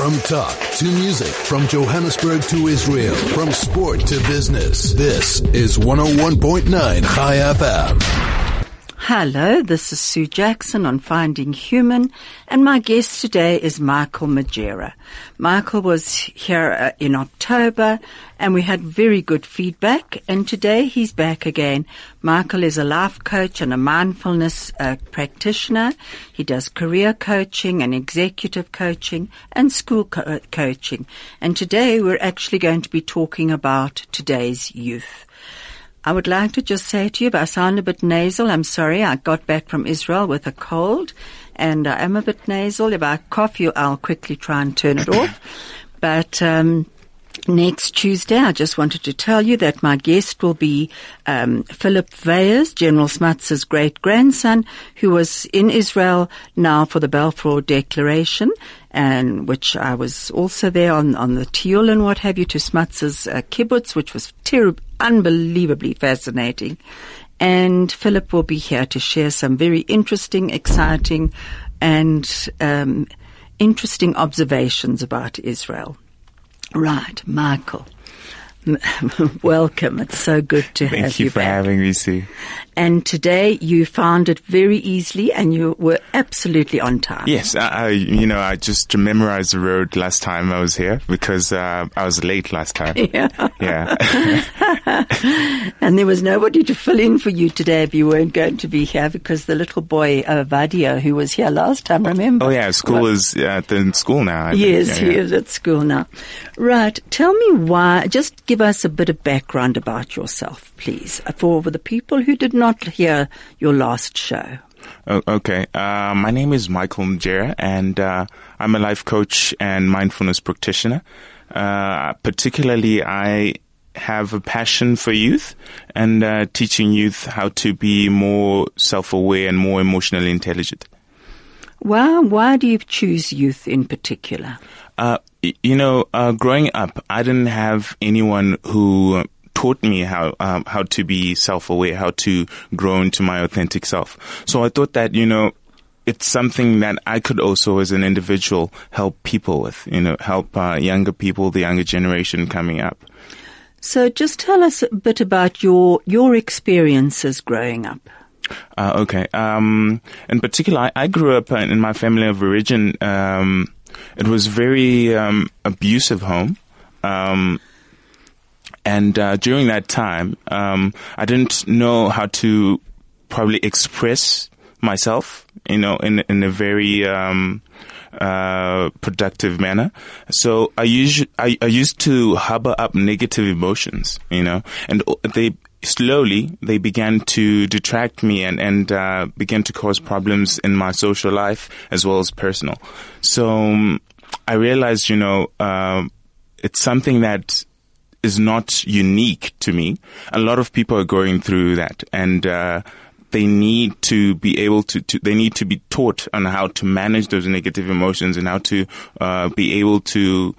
From talk to music, from Johannesburg to Israel, from sport to business. This is 101.9 Chai FM. Hello, this is Sue Jackson on Finding Human, and my guest today is Michael Mujera. Michael was here uh, in October, and we had very good feedback, and today he's back again. Michael is a life coach and a mindfulness uh, practitioner. He does career coaching and executive coaching and school co- uh, coaching. And today we're actually going to be talking about today's youth. I would like to just say to you, if I sound a bit nasal, I'm sorry. I got back from Israel with a cold and I am a bit nasal. If I cough you, I'll quickly try and turn it off. But, um, Next Tuesday, I just wanted to tell you that my guest will be um, Philip Weyers, General Smuts's great grandson, who was in Israel now for the Balfour Declaration, and which I was also there on, on the Tiul and what have you to Smuts's uh, kibbutz, which was terribly, unbelievably fascinating. And Philip will be here to share some very interesting, exciting, and um, interesting observations about Israel. Right, Michael. Welcome. It's so good to Thank have you, Thank you for back. having me, Sue. And today you found it very easily and you were absolutely on time. Yes, I, I, you know, I just memorized the road last time I was here because uh, I was late last time. Yeah. Yeah. And there was nobody to fill in for you today if you weren't going to be here because the little boy, uh, Vadia, who was here last time, remember? oh yeah, school is uh, in school now. I. Yes, Yeah, he yeah. is at school now. Right. Tell me why, just give us a bit of background about yourself, please, for the people who did not hear your last show. Oh, okay. Uh, my name is Michael Mujera, and uh, I'm a life coach and mindfulness practitioner. Uh, particularly, I have a passion for youth and uh, teaching youth how to be more self-aware and more emotionally intelligent. Why, why do you choose youth in particular? Uh, you know, uh, growing up, I didn't have anyone who taught me how um, how to be self-aware, how to grow into my authentic self. So I thought that you know, it's something that I could also, as an individual, help people with. You know, help uh, younger people, the younger generation coming up. So just tell us a bit about your, your experiences growing up. Uh, okay. Um, in particular, I, I grew up in, in my family of origin. Um, it was very um, abusive home. Um, and uh, during that time, um, I didn't know how to probably express myself, you know, in in a very um, uh, productive manner. So I used I, I used to harbor up negative emotions, you know, and they slowly they began to detract me and and uh, began to cause problems in my social life as well as personal. So um, I realized, you know, um it's something that is not unique to me. A lot of people are going through that, and uh, they need to be able to, to. They need to be taught on how to manage those negative emotions and how to uh, be able to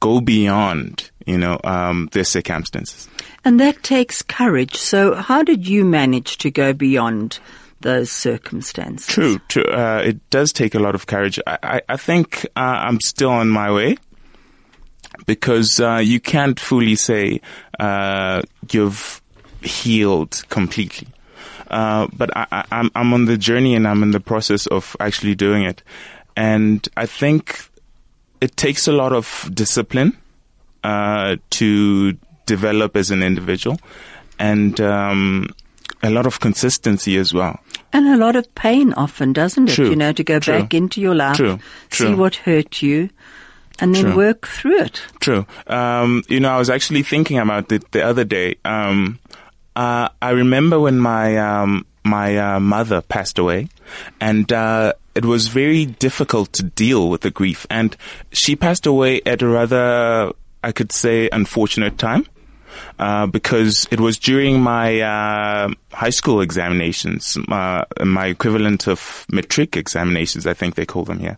go beyond, you know, um, their circumstances. And that takes courage. So how did you manage to go beyond those circumstances? True, true. Uh, it does take a lot of courage. I, I, I think uh, I'm still on my way because uh, you can't fully say uh, you've healed completely. Uh, but I, I'm on the journey and I'm in the process of actually doing it, and I think it takes a lot of discipline uh, to develop as an individual, and um, a lot of consistency as well. And a lot of pain often, doesn't it? True, You know, to go true, back into your life, true, see what hurt you, and then True. work through it. True. Um, you know, I was actually thinking about it the other day. Um, uh, I remember when my um, my uh, mother passed away, and uh, it was very difficult to deal with the grief. And she passed away at a rather, I could say, unfortunate time. Uh, because it was during my uh, high school examinations, uh, my equivalent of matric examinations, I think they call them here.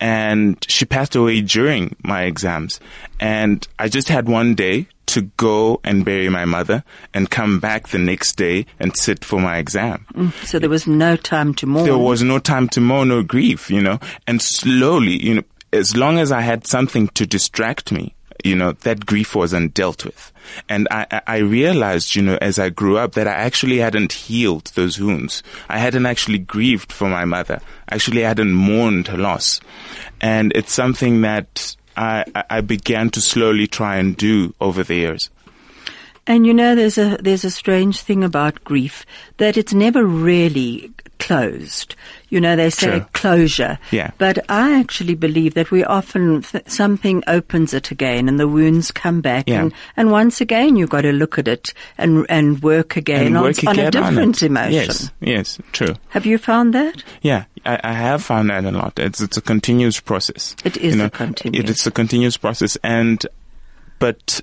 And she passed away during my exams. And I just had one day to go and bury my mother and come back the next day and sit for my exam. Mm, so there was no time to mourn. There was no time to mourn or grieve, you know, and slowly, you know, as long as I had something to distract me, you know, that grief wasn't dealt with. And I, I- realized, you know, as I grew up that I actually hadn't healed those wounds. I hadn't actually grieved for my mother. Actually, I hadn't mourned her loss. And it's something that I- I began to slowly try and do over the years. And you know, there's a there's a strange thing about grief that it's never really closed. You know, they say True. closure. Yeah. But I actually believe that we often th- something opens it again, and the wounds come back, Yeah. and and once again you've got to look at it and and work again and on, work on a again on different it. emotion. Yes, yes, true. Have you found that? Yeah, I, I have found that a lot. It's it's a continuous process. It is You a continuous. It, it's a continuous process, and but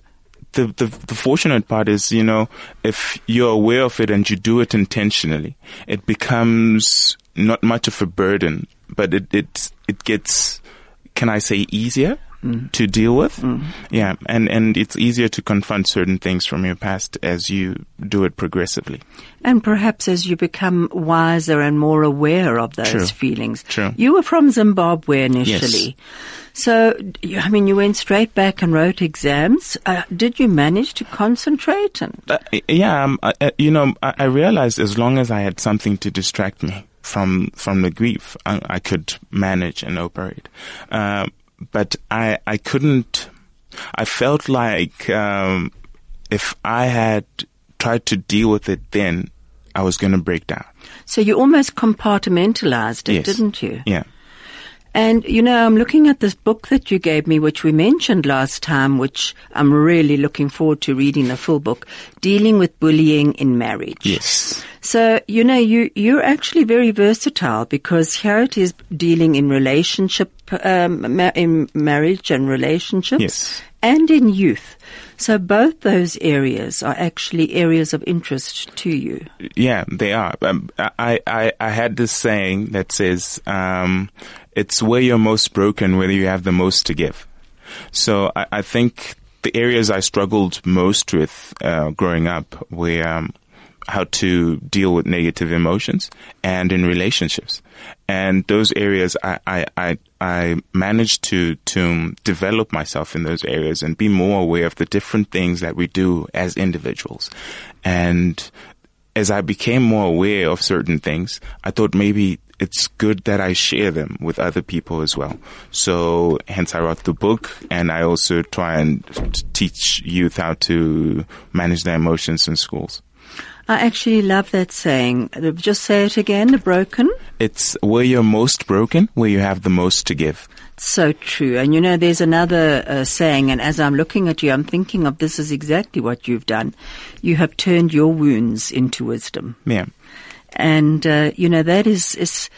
the, the the fortunate part is, you know, if you're aware of it and you do it intentionally, it becomes not much of a burden, but it it it gets, can I say, easier. To deal with, yeah, and and it's easier to confront certain things from your past as you do it progressively. And perhaps as you become wiser and more aware of those True. feelings. True. You were from Zimbabwe initially. So, I mean, you went straight back and wrote exams. Uh, did you manage to concentrate? And Uh, yeah, um, I, uh, you know, I, I realized as long as I had something to distract me from from the grief, I, I could manage and operate. Um, but I I couldn't. I felt like um, if I had tried to deal with it then, I was going to break down. so you almost compartmentalized it, Yes. didn't you? Yeah. And, you know, I'm looking at this book that you gave me, which we mentioned last time, which I'm really looking forward to reading the full book, Dealing with Bullying in Marriage. Yes. So, you know, you, you're actually very versatile because here it is dealing in relationship, um, ma- in marriage and relationships. Yes. And in youth. So both those areas are actually areas of interest to you. Yeah, they are. Um, I, I, I had this saying that says, um, it's where you're most broken, where you have the most to give. So I, I think the areas I struggled most with uh, growing up were um, how to deal with negative emotions and in relationships. And those areas, I, I, I, I managed to, to develop myself in those areas and be more aware of the different things that we do as individuals. And as I became more aware of certain things, I thought maybe it's good that I share them with other people as well. So hence I wrote the book and I also try and teach youth how to manage their emotions in schools. I actually love that saying. Uh, Just say it again, broken. It's where you're most broken, where you have the most to give. So true. And you know, there's another uh, saying, and as I'm looking at you, I'm thinking of this is exactly what you've done. You have turned your wounds into wisdom. Yeah. And, uh, you know, that is, is,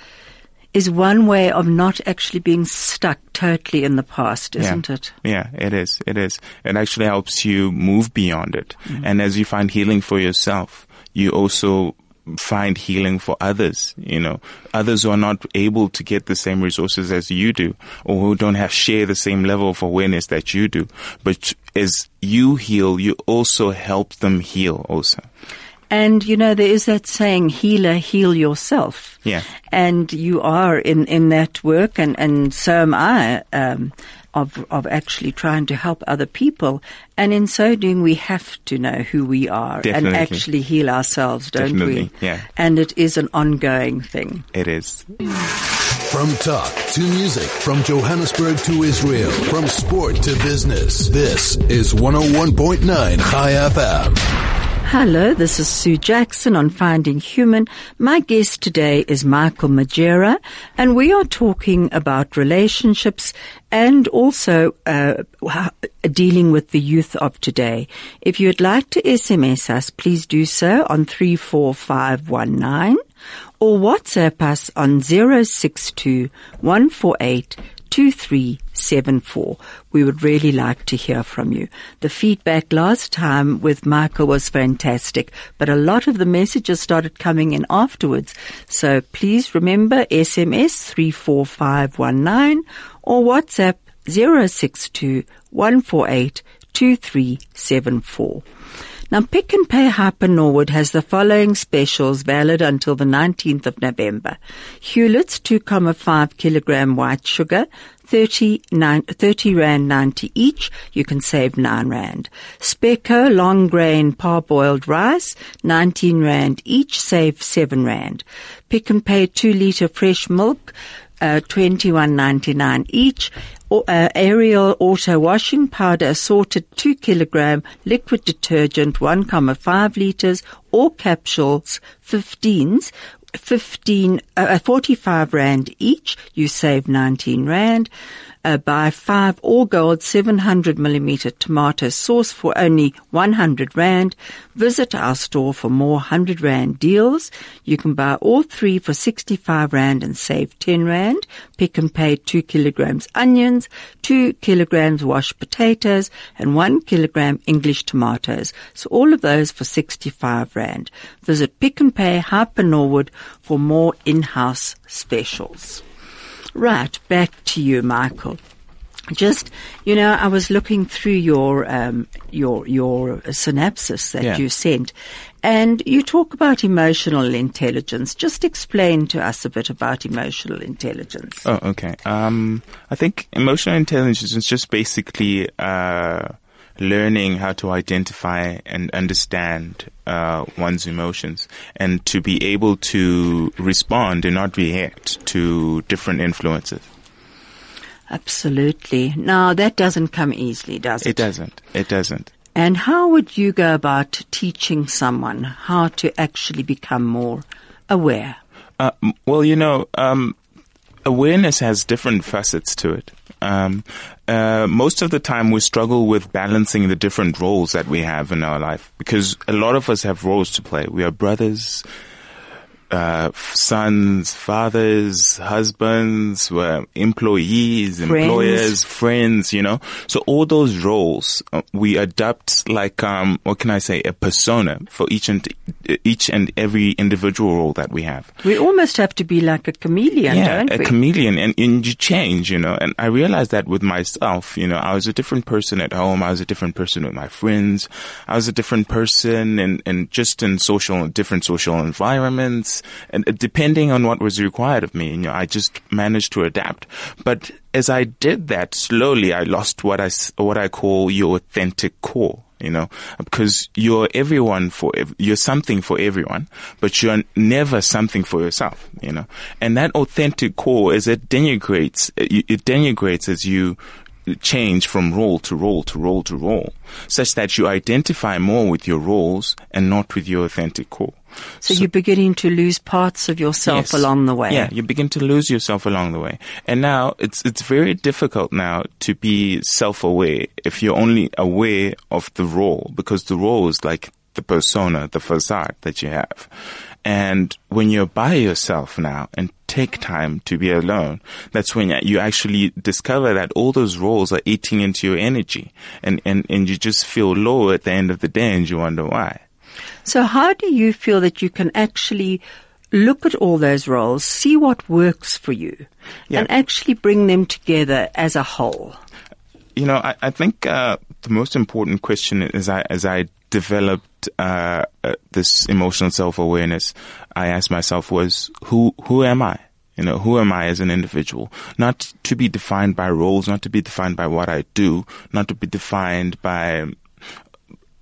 is one way of not actually being stuck totally in the past, isn't yeah. it? Yeah, it is. It is. It actually helps you move beyond it. And as you find healing for yourself, you also find healing for others, you know, others who are not able to get the same resources as you do or who don't have share the same level of awareness that you do. But as you heal, you also help them heal also. And you know, there is that saying, healer, heal yourself. Yeah. And you are in, in that work and, and so am I, um, of, of actually trying to help other people. And in so doing, we have to know who we are Definitely. and actually heal ourselves, don't Definitely, we? yeah. And it is an ongoing thing. It is. From talk to music, from Johannesburg to Israel, from sport to business. This is 101.9 Chai FM. Hello, this is Sue Jackson on Finding Human. My guest today is Michael Mujera, and we are talking about relationships and also uh, dealing with the youth of today. If you'd like to SMS us, please do so on 34519 or WhatsApp us on 062 148 2374. We would really like to hear from you. The feedback last time with Michael was fantastic, but a lot of the messages started coming in afterwards. So please remember SMS 34519 or WhatsApp 062 148 2374. Now, Pick and Pay Hyper Norwood has the following specials valid until the 19th of November. Hulett's 2,5 kilogram white sugar, 30, nine, 30 Rand 90 each. You can save 9 Rand. Spekko long grain parboiled rice, 19 Rand each, save 7 Rand. Pick and Pay 2 liter fresh milk, uh, 21.99 each. Uh, Ariel auto washing powder assorted 2 kilogram liquid detergent 1,5 liters or capsules 15s 15 uh, uh, 45 rand each. You save 19 rand uh, buy five all gold 700 millimeter tomato sauce for only 100 rand. Visit our store for more 100 rand deals. You can buy all three for 65 rand and save 10 rand. Pick and pay two kilograms onions, two kilograms washed potatoes, and one kilogram English tomatoes. So all of those for 65 rand. Visit Pick and Pay Hyper Norwood for more in-house specials. Right, back to you, Michael. Just, you know, I was looking through your um, your your synopsis that Yeah. you sent, and you talk about emotional intelligence. Just explain to us a bit about emotional intelligence. Oh, okay. Um, I think emotional intelligence is just basically uh, learning how to identify and understand uh, one's emotions and to be able to respond and not react to different influences. Absolutely. Now that doesn't come easily, does it? It doesn't. It doesn't. And how would you go about teaching someone how to actually become more aware? Uh, well, you know, um, awareness has different facets to it. Um, uh, most of the time, we struggle with balancing the different roles that we have in our life because a lot of us have roles to play. We are brothers, uh, sons, fathers, husbands, we're employees, employers, friends, you know. So all those roles, uh, we adapt like, um, what can I say, a persona for each and, each and every individual role that we have We almost have to be like a chameleon, yeah, a we? chameleon, and, and you change, you know. And I realized that with myself, you know, I was a different person at home. I was a different person with my friends. I was a different person, and and just in social, different social environments, and uh, depending on what was required of me, you know, I just managed to adapt. But as I did that, slowly, I lost what I what I call your authentic core you know, because you're everyone for, ev- you're something for everyone, but you're never something for yourself, you know. And that authentic core is it denigrates, it it denigrates as you change from role to role to role to role, such that you identify more with your roles and not with your authentic core. so, you're beginning to lose parts of yourself Yes. along the way. Yeah, you begin to lose yourself along the way. And now it's it's very difficult now to be self-aware if you're only aware of the role because the role is like the persona, the facade that you have. And when you're by yourself now and take time to be alone, that's when you actually discover that all those roles are eating into your energy and, and, and you just feel low at the end of the day and you wonder why. So how do you feel that you can actually look at all those roles, see what works for you, Yeah. and actually bring them together as a whole? you know, I, I think uh, the most important question is I, as I developed uh, uh, this emotional self awareness, I asked myself was who who am I? You know, who am I as an individual? Not to be defined by roles, not to be defined by what I do, not to be defined by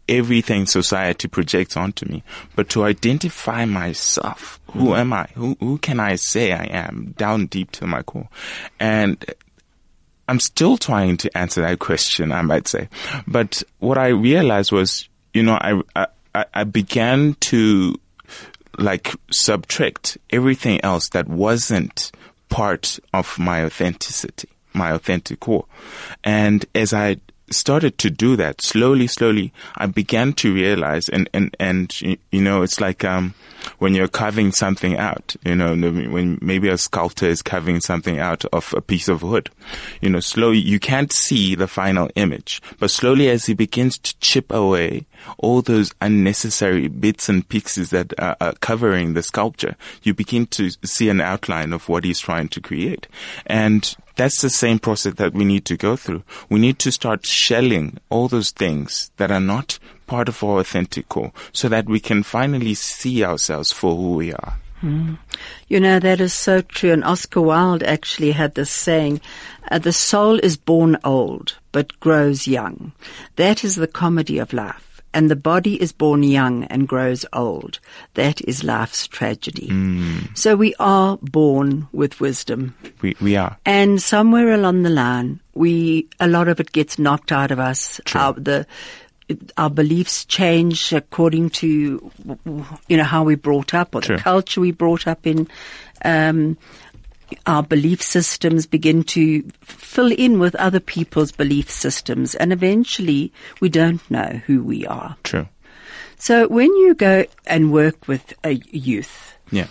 everything society projects onto me, but to identify myself. Who am I? Who who can I say I am down deep to my core? And I'm still trying to answer that question, I might say. But what I realized was, you know, I, I, I began to like subtract everything else that wasn't part of my authenticity, my authentic core. And as I started to do that slowly, slowly, I began to realize and, and, and, you know, it's like, um, when you're carving something out, you know, when maybe a sculptor is carving something out of a piece of wood, you know, slowly, you can't see the final image, but slowly as he begins to chip away all those unnecessary bits and pieces that are, are covering the sculpture, you begin to see an outline of what he's trying to create. And that's the same process that we need to go through. We need to start shelling all those things that are not part of our authentic core so that we can finally see ourselves for who we are. You know, that is so true. And Oscar Wilde actually had this saying, uh, the soul is born old, but grows young. That is the comedy of life. And the body is born young and grows old. That is life's tragedy. So we are born with wisdom. We, we are. And somewhere along the line, we, a lot of it gets knocked out of us. True. Our, the, our beliefs change according to, you know, how we brought up or True. the culture we brought up in. Um, our belief systems begin to fill in with other people's belief systems and eventually we don't know who we are. True. So when you go and work with a youth, Yeah.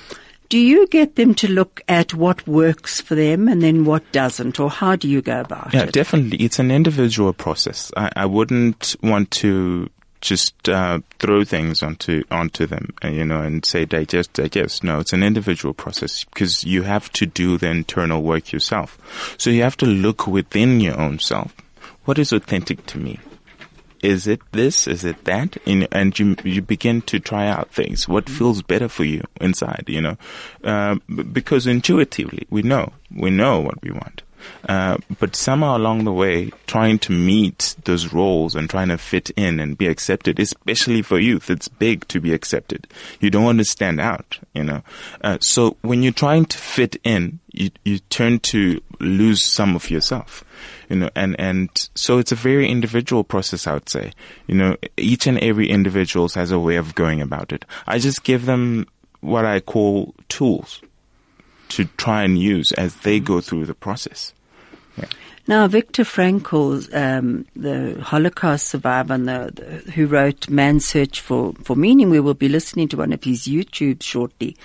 do you get them to look at what works for them and then what doesn't, or how do you go about Yeah, it? definitely. It's an individual process. I, I wouldn't want to just uh, throw things onto onto them, uh, you know, and say digest, digest. No, it's an individual process because you have to do the internal work yourself. So you have to look within your own self. What is authentic to me? Is it this? Is it that? And, and you you begin to try out things. What feels better for you inside? You know, uh, because intuitively we know we know what we want. Uh, but somehow along the way, trying to meet those roles and trying to fit in and be accepted, especially for youth, it's big to be accepted. You don't want to stand out, you know. Uh, so when you're trying to fit in, you, you turn to lose some of yourself, you know, and, and so it's a very individual process, I would say. You know, each and every individual has a way of going about it. I just give them what I call tools to try and use as they go through the process. Now, Viktor Frankl, um, the Holocaust survivor and the, the, who wrote Man's Search for, for Meaning, we will be listening to one of his YouTube shortly.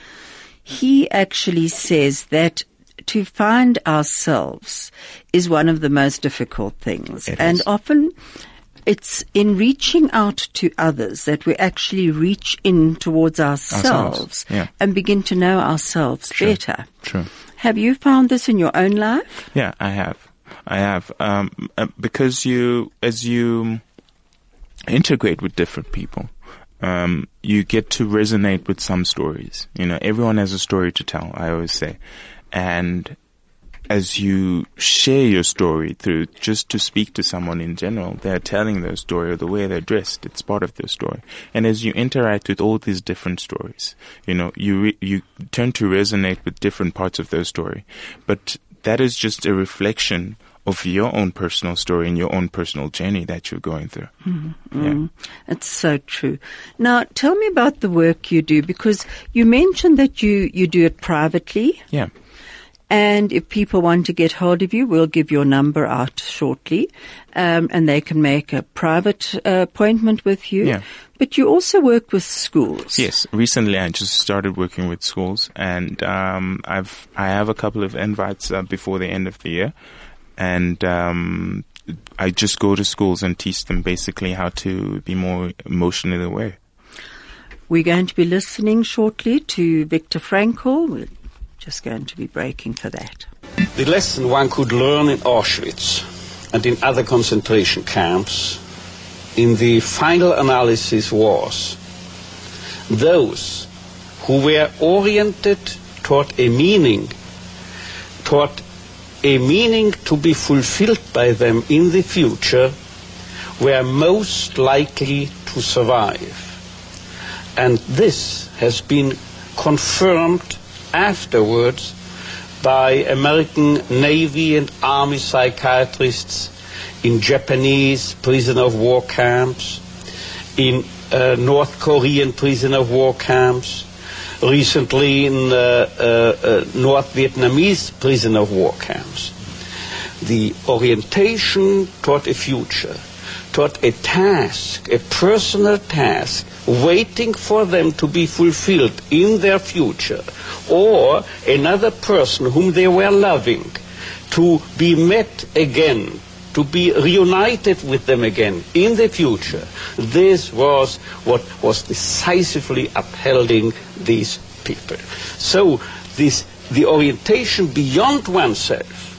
He actually says that to find ourselves is one of the most difficult things. It and is. often it's in reaching out to others that we actually reach in towards ourselves, yeah. and begin to know ourselves True. better. True. Have you found this in your own life? Yeah, I have. I have. Um, uh, because you, as you integrate with different people, um, you get to resonate with some stories. You know, everyone has a story to tell, I always say. And as you share your story through just to speak to someone in general, they're telling their story or the way they're dressed. It's part of their story. And as you interact with all these different stories, you know, you re- you turn to resonate with different parts of their story. But that is just a reflection of your own personal story and your own personal journey that you're going through. Yeah. It's so true. Now, tell me about the work you do because you mentioned that you, you do it privately. Yeah. And if people want to get hold of you, we'll give your number out shortly, um, and they can make a private uh, appointment with you. Yeah. But you also work with schools. Yes, recently I just started working with schools, and um, I've I have a couple of invites uh, before the end of the year, and um, I just go to schools and teach them basically how to be more emotionally aware. We're going to be listening shortly to Viktor Frankl. We're just going to be breaking for that. The lesson one could learn in Auschwitz and in other concentration camps in the final analysis was those who were oriented toward a meaning, toward a meaning to be fulfilled by them in the future, were most likely to survive. And this has been confirmed afterwards by American Navy and Army psychiatrists in Japanese prisoner of war camps, in uh, North Korean prisoner of war camps, recently in uh, uh, uh, North Vietnamese prisoner of war camps. The orientation toward a future, toward a task, a personal task, waiting for them to be fulfilled in their future, or another person whom they were loving to be met again, to be reunited with them again in the future. This was what was decisively upholding these people. So this the orientation beyond oneself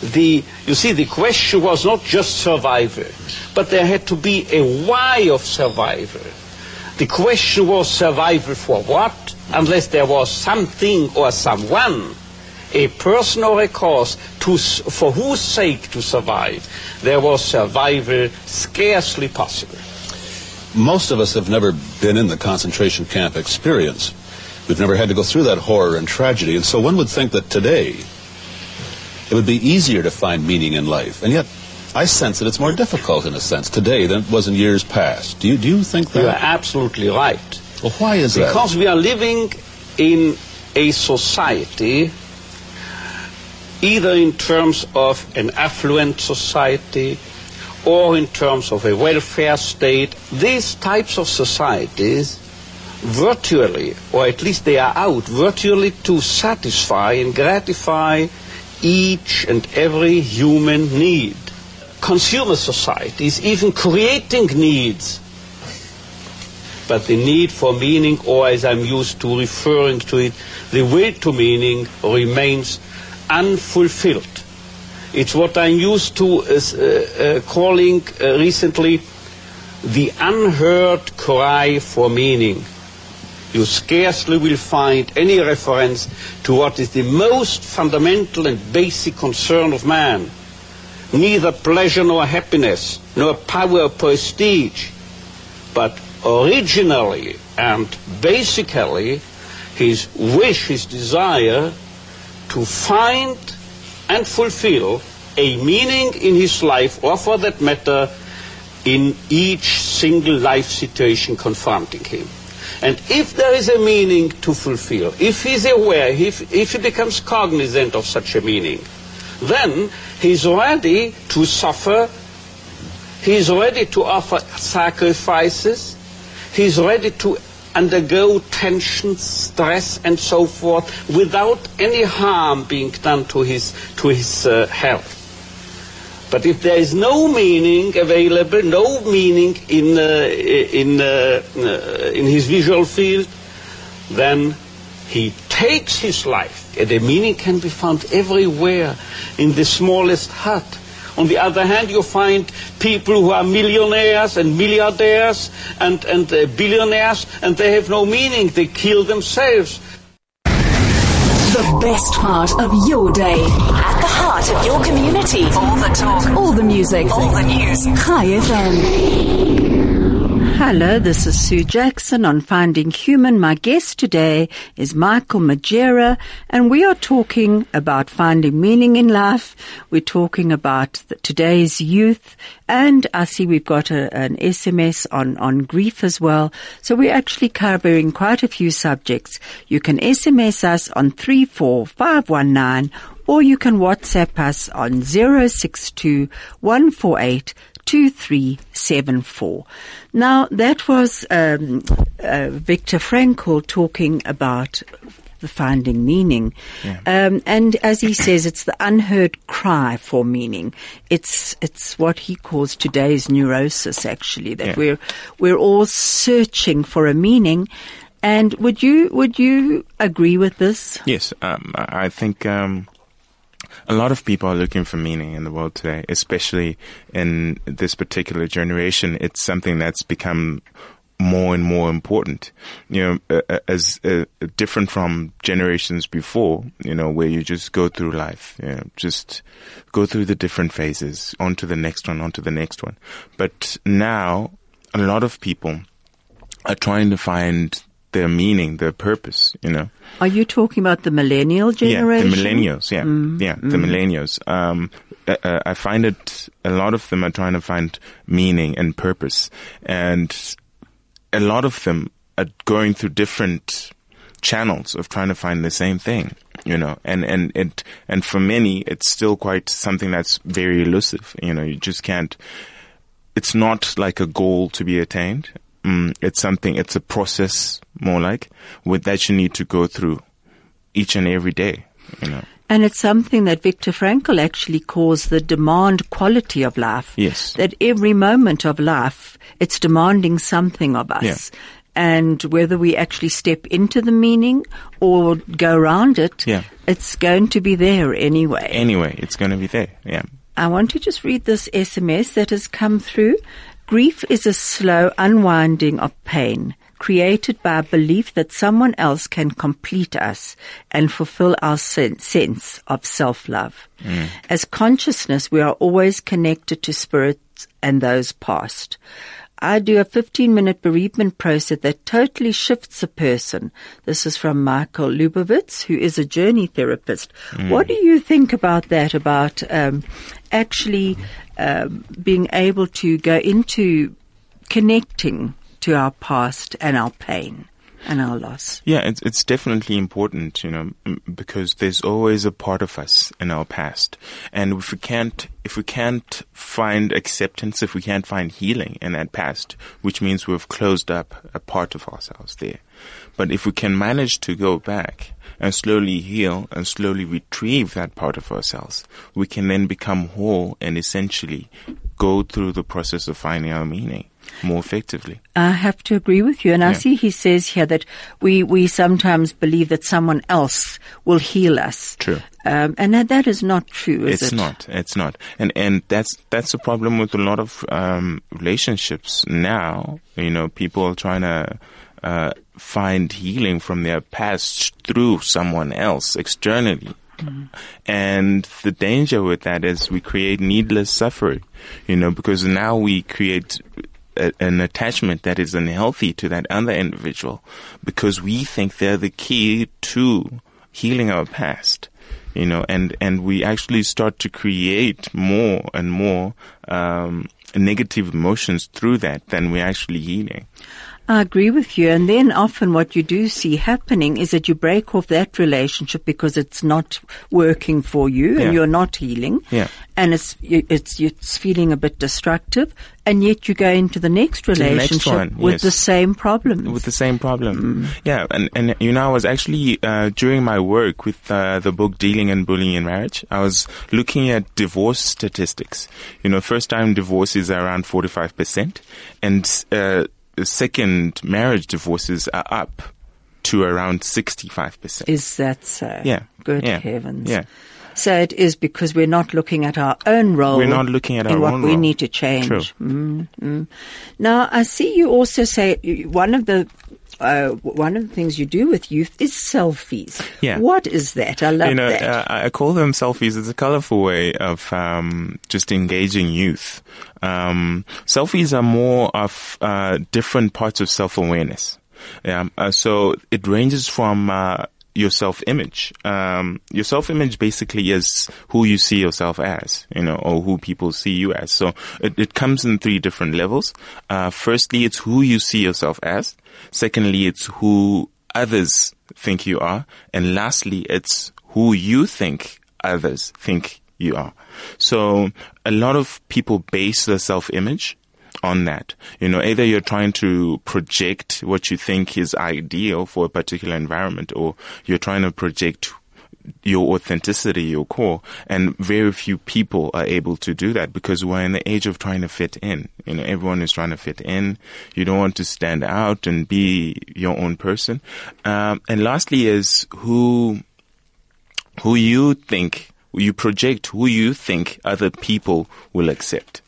the, you see, the question was not just survival, but there had to be a why of survival. The question was survival for what, unless there was something or someone, a person or a cause, to, for whose sake to survive. There was survival scarcely possible. Most of us have never been in the concentration camp experience. We've never had to go through that horror and tragedy, and so one would think that today it would be easier to find meaning in life. And yet, I sense that it's more difficult in a sense today than it was in years past. Do you, do you think that? You are absolutely right. Well, why is that? Because we are living in a society, either in terms of an affluent society or in terms of a welfare state, these types of societies virtually, or at least they are out, virtually to satisfy and gratify each and every human need. Consumer societies even creating needs. But the need for meaning, or as I'm used to referring to it, the will to meaning remains unfulfilled. It's what I'm used to as, uh, uh, calling uh, recently the unheard cry for meaning you scarcely will find any reference to what is the most fundamental and basic concern of man. Neither pleasure nor happiness, nor power or prestige, but originally and basically his wish, his desire to find and fulfill a meaning in his life, or for that matter, in each single life situation confronting him. And if there is a meaning to fulfill, if he's aware, if, if he becomes cognizant of such a meaning, then he's ready to suffer, he's ready to offer sacrifices, he's ready to undergo tension, stress, and so forth without any harm being done to his, to his uh, health. But if there is no meaning available, no meaning in, uh, in, uh, uh, in his visual field, then he takes his life. And the meaning can be found everywhere, in the smallest hut. On the other hand, you find people who are millionaires and milliardaires and, and uh, billionaires, and they have no meaning. They kill themselves. The best part of your day. At the heart of your community. All the talk. All the music. All the news. Chai FM. Hello, this is Sue Jackson on Finding Human. My guest today is Michael Mujera, and we are talking about finding meaning in life. We're talking about the, today's youth, and I see we've got a, an SMS on, on grief as well. So we're actually covering quite a few subjects. You can SMS us on 34519 or you can WhatsApp us on 062 148 2374. Now, that was um, uh, Viktor Frankl talking about the finding meaning. Yeah. Um, and as he says, it's the unheard cry for meaning. It's, it's what he calls today's neurosis, actually, that yeah. we're, we're all searching for a meaning. And would you, would you agree with this? Yes. Um, I think, um, a lot of people are looking for meaning in the world today, especially in this particular generation. It's something that's become more and more important. You know, as uh, different from generations before. You know, where you just go through life, you know, just go through the different phases, onto the next one, onto the next one. But now, a lot of people are trying to find their meaning, their purpose, you know. Are you talking about the millennial generation? Yeah, the millennials, yeah. Mm, yeah, mm. the millennials. Um, uh, uh, I find it, a lot of them are trying to find meaning and purpose. And a lot of them are going through different channels of trying to find the same thing, you know, and, and it, and for many, it's still quite something that's very elusive, you know, you just can't, it's not like a goal to be attained. Mm, it's something, it's a process more like with that you need to go through each and every day, you know. And it's something that Viktor Frankl actually calls the demand quality of life. Yes. That every moment of life, it's demanding something of us. Yeah. and whether we actually step into the meaning or go around it, Yeah. it's going to be there anyway. Anyway, it's going to be there. Yeah. I want to just read this SMS that has come through. Grief is a slow unwinding of pain created by a belief that someone else can complete us and fulfill our sen- sense of self-love. As consciousness, we are always connected to spirits and those past. I do a 15 minute bereavement process that totally shifts a person. This is from Michael Lubovitz, who is a journey therapist. What do you think about that? About um, actually um, being able to go into connecting to our past and our pain and our loss? Yeah, it's it's definitely important, you know, because there's always a part of us in our past, and if we can't if we can't find acceptance, if we can't find healing in that past, which means we've closed up a part of ourselves there. But if we can manage to go back and slowly heal and slowly retrieve that part of ourselves, we can then become whole and essentially go through the process of finding our meaning more effectively. I have to agree with you. And I see he says here that we, we sometimes believe that someone else will heal us. True. Um, and that, that is not true, is it's it? not. It's not. And and that's that's the problem with a lot of um, relationships now. You know, people trying to uh, find healing from their past through someone else externally. And the danger with that is we create needless suffering, you know, because now we create a, an attachment that is unhealthy to that other individual because we think they're the key to healing our past you know and and we actually start to create more and more um negative emotions through that than we're actually healing I agree with you. And then often what you do see happening is that you break off that relationship because it's not working for you Yeah. and you're not healing. Yeah. And it's, it's, it's feeling a bit destructive. And yet you go into the next the next relationship one, with yes. the same problems. with the same problem. Yeah, and and you know, I was actually uh, during my work with uh, the book Dealing and Bullying in Marriage, I was looking at divorce statistics. You know, first time divorce is around forty five percent, and uh, second marriage divorces are up to around sixty five percent. is that so? Yeah. Good Yeah. heavens. Yeah. So it is because we're not looking at our own role. We're not looking at our what own we need to change. True. Mm, mm. Now I see you also say one of the uh, one of the things you do with youth is selfies. Yeah. What is that? I love you know, that. uh, I call them selfies. It's a colorful way of um, just engaging youth. Um, selfies are more of uh, different parts of self-awareness. Yeah, uh, so it ranges from your self-image. Um, your self-image basically is who you see yourself as, you know, or who people see you as. So it, it comes in three different levels. Uh, firstly, it's who you see yourself as. Secondly, it's who others think you are. And lastly, it's who you think others think you are. So a lot of people base their self-image on that. You know, either you're trying to project what you think is ideal for a particular environment or you're trying to project your authenticity, your core, and very few people are able to do that because we're in the age of trying to fit in. You know, everyone is trying to fit in. You don't want to stand out and be your own person. Um, and lastly is who, who you think you project who you think other people will accept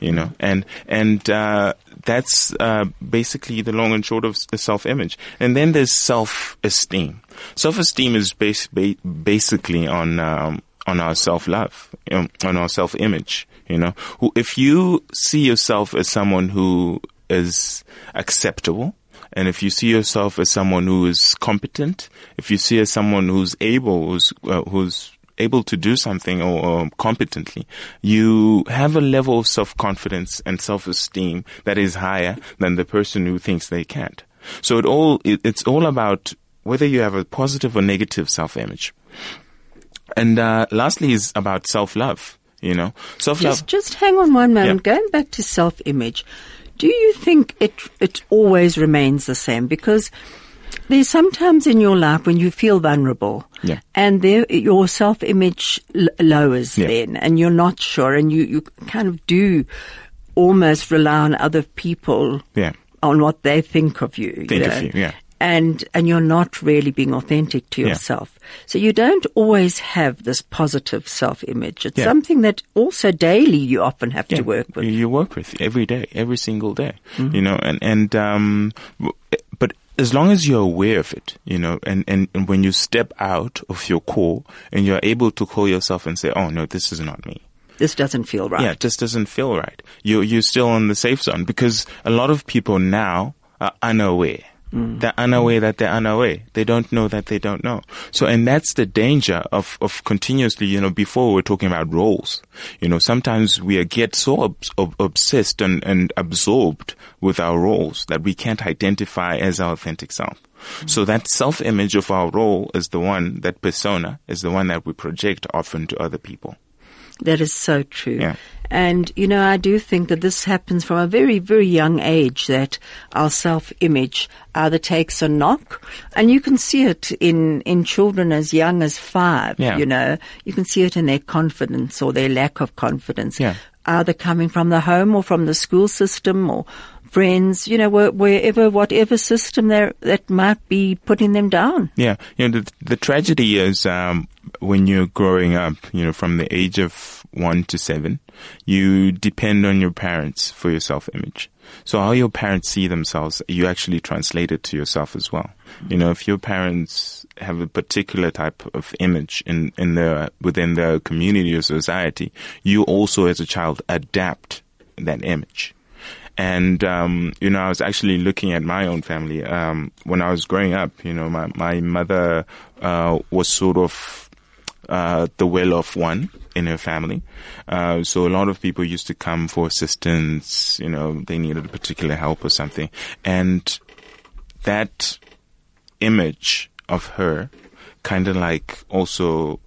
you know? And and uh, that's uh, basically the long and short of self-image. And then there's self-esteem. Self-esteem is bas- ba- basically on um, on our self-love know, on our self-image you know? Who if you see yourself as someone who is acceptable and if you see yourself as someone who is competent, if you see as someone who's able, who's, uh, who's able to do something or, or competently, you have a level of self-confidence and self-esteem that is higher than the person who thinks they can't. So it all, it, it's all about whether you have a positive or negative self-image. And, uh, lastly is about self-love, you know, self-love. Just, just hang on one moment. Yeah. Going back to self-image, do you think it it always remains the same? Because there's sometimes in your life when you feel vulnerable, Yeah. and there your self-image l- lowers Yeah. then, and you're not sure, and you you kind of do almost rely on other people. Yeah. on what they think of you. Think you of you, yeah. And, and you're not really being authentic to Yeah. yourself. So you don't always have this positive self-image. It's Yeah. something that also daily you often have to work with. You, work with every day, every single day. You know, and and um, but as long as you're aware of it, you know, and, and and when you step out of your core and you're able to call yourself and say, "Oh no, this is not me." This doesn't feel right. Yeah, it just doesn't feel right. You you're still in the safe zone because a lot of people now are unaware. Mm. They're unaware mm. that they're unaware. They don't know that they don't know. So, and that's the danger of, of continuously, you know, before we we're talking about roles. You know, sometimes we get so obs- ob- obsessed and, and absorbed with our roles that we can't identify as our authentic self. Mm. So that self-image of our role is the one, that persona is the one that we project often to other people. That is so true. Yeah. And, you know, I do think that this happens from a very, very young age that our self-image either takes a knock and you can see it in, in children as young as five, Yeah. you know, you can see it in their confidence or their lack of confidence. Yeah. Either coming from the home or from the school system or friends, you know, wherever, whatever system there that might be putting them down. Yeah, you know the the tragedy is um, when you're growing up, you know, from the age of one to seven, you depend on your parents for your self-image. So how your parents see themselves, you actually translate it to yourself as well. You know, if your parents have a particular type of image in in the within their community or society, you also as a child adapt that image. And um, you know, I was actually looking at my own family um, when I was growing up. You know, my my mother uh, was sort of uh, the well-off one in her family. Uh, so a lot of people used to come for assistance. You know, they needed particular help or something, and that image of her kind of like also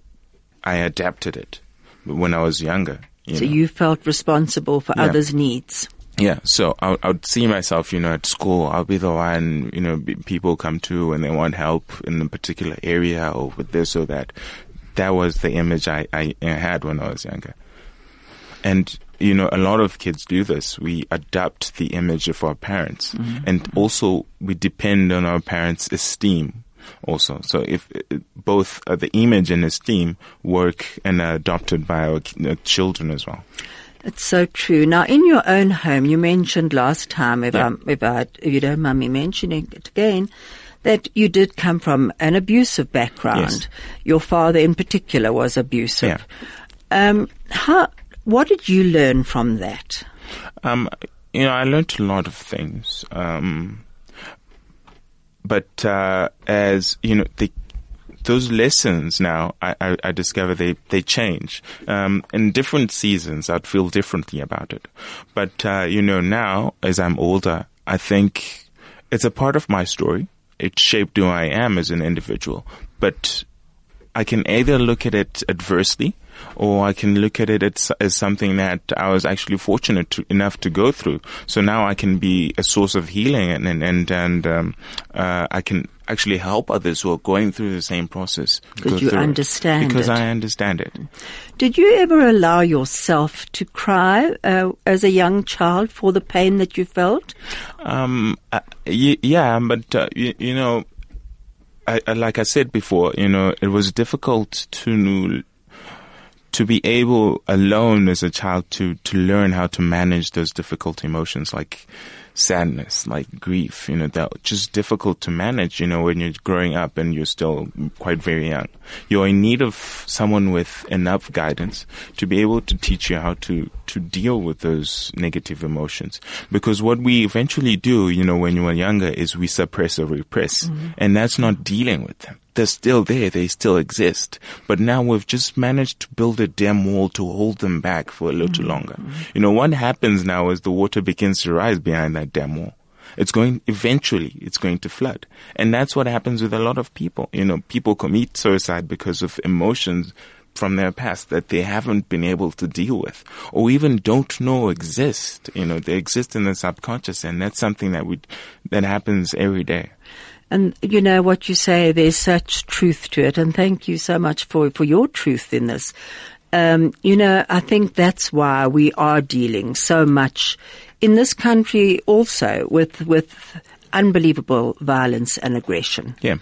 I adapted it when I was younger. You So know? you felt responsible for Yeah. others' needs. Yeah, so I, I would see myself, you know, at school. I'll be the one, you know, people come to and they want help in a particular area or with this or that. That was the image I, I, had when I was younger. And, you know, a lot of kids do this. We adopt the image of our parents. And also, we depend on our parents' esteem also. So if both uh, the image and esteem work and are adopted by our uh, children as well. It's so true. Now, in your own home, you mentioned last time, if, Yeah. If, I, if you don't mind me mentioning it again, that you did come from an abusive background. Yes. Your father, in particular, was abusive. Yeah. Um, how? What did you learn from that? Um, you know, I learned a lot of things. Um, but uh, as you know, the those lessons now, I, I, I discover they they change. Um, in different seasons, I'd feel differently about it. But uh, you know, now as I'm older, I think it's a part of my story. It shaped who I am as an individual. But I can either look at it adversely or I can look at it as, as something that I was actually fortunate to, enough to go through. So now I can be a source of healing and, and, and, and um, uh, I can actually help others who are going through the same process. Because you through it. understand Because it. I understand it. Did you ever allow yourself to cry uh, as a young child for the pain that you felt? Um, uh, y- yeah, but uh, you, you know, I, I, like I said before, you know, it was difficult to to be able alone as a child to to learn how to manage those difficult emotions like sadness, like grief. You know, that just difficult to manage. You know, when you're growing up and you're still quite very young, you're in need of someone with enough guidance to be able to teach you how to to deal with those negative emotions. Because what we eventually do, you know, when you are younger, is we suppress or repress, mm-hmm. and that's not dealing with them they're still there. They still exist. But now we've just managed to build a dam wall to hold them back for a little mm-hmm. longer. You know, what happens now is the water begins to rise behind that dam wall. It's going, eventually, it's going to flood. And that's what happens with a lot of people. You know, people commit suicide because of emotions from their past that they haven't been able to deal with or even don't know exist. You know, they exist in the subconscious and that's something that we, that happens every day. And you know what you say, there's such truth to it. And thank you so much for, for your truth in this. Um, you know, I think that's why we are dealing so much in this country also with, with unbelievable violence and aggression. Yeah.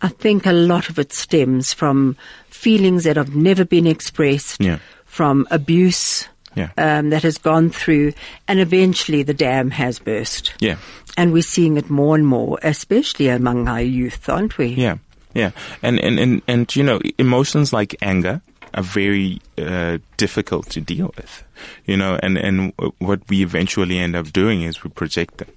I think a lot of it stems from feelings that have never been expressed, Yeah. from abuse Yeah. um, that has gone through, and eventually the dam has burst. Yeah. And we're seeing it more and more, especially among our youth, aren't we? Yeah, yeah, and and and and you know, emotions like anger are very uh, difficult to deal with. You know, and and what we eventually end up doing is we project them.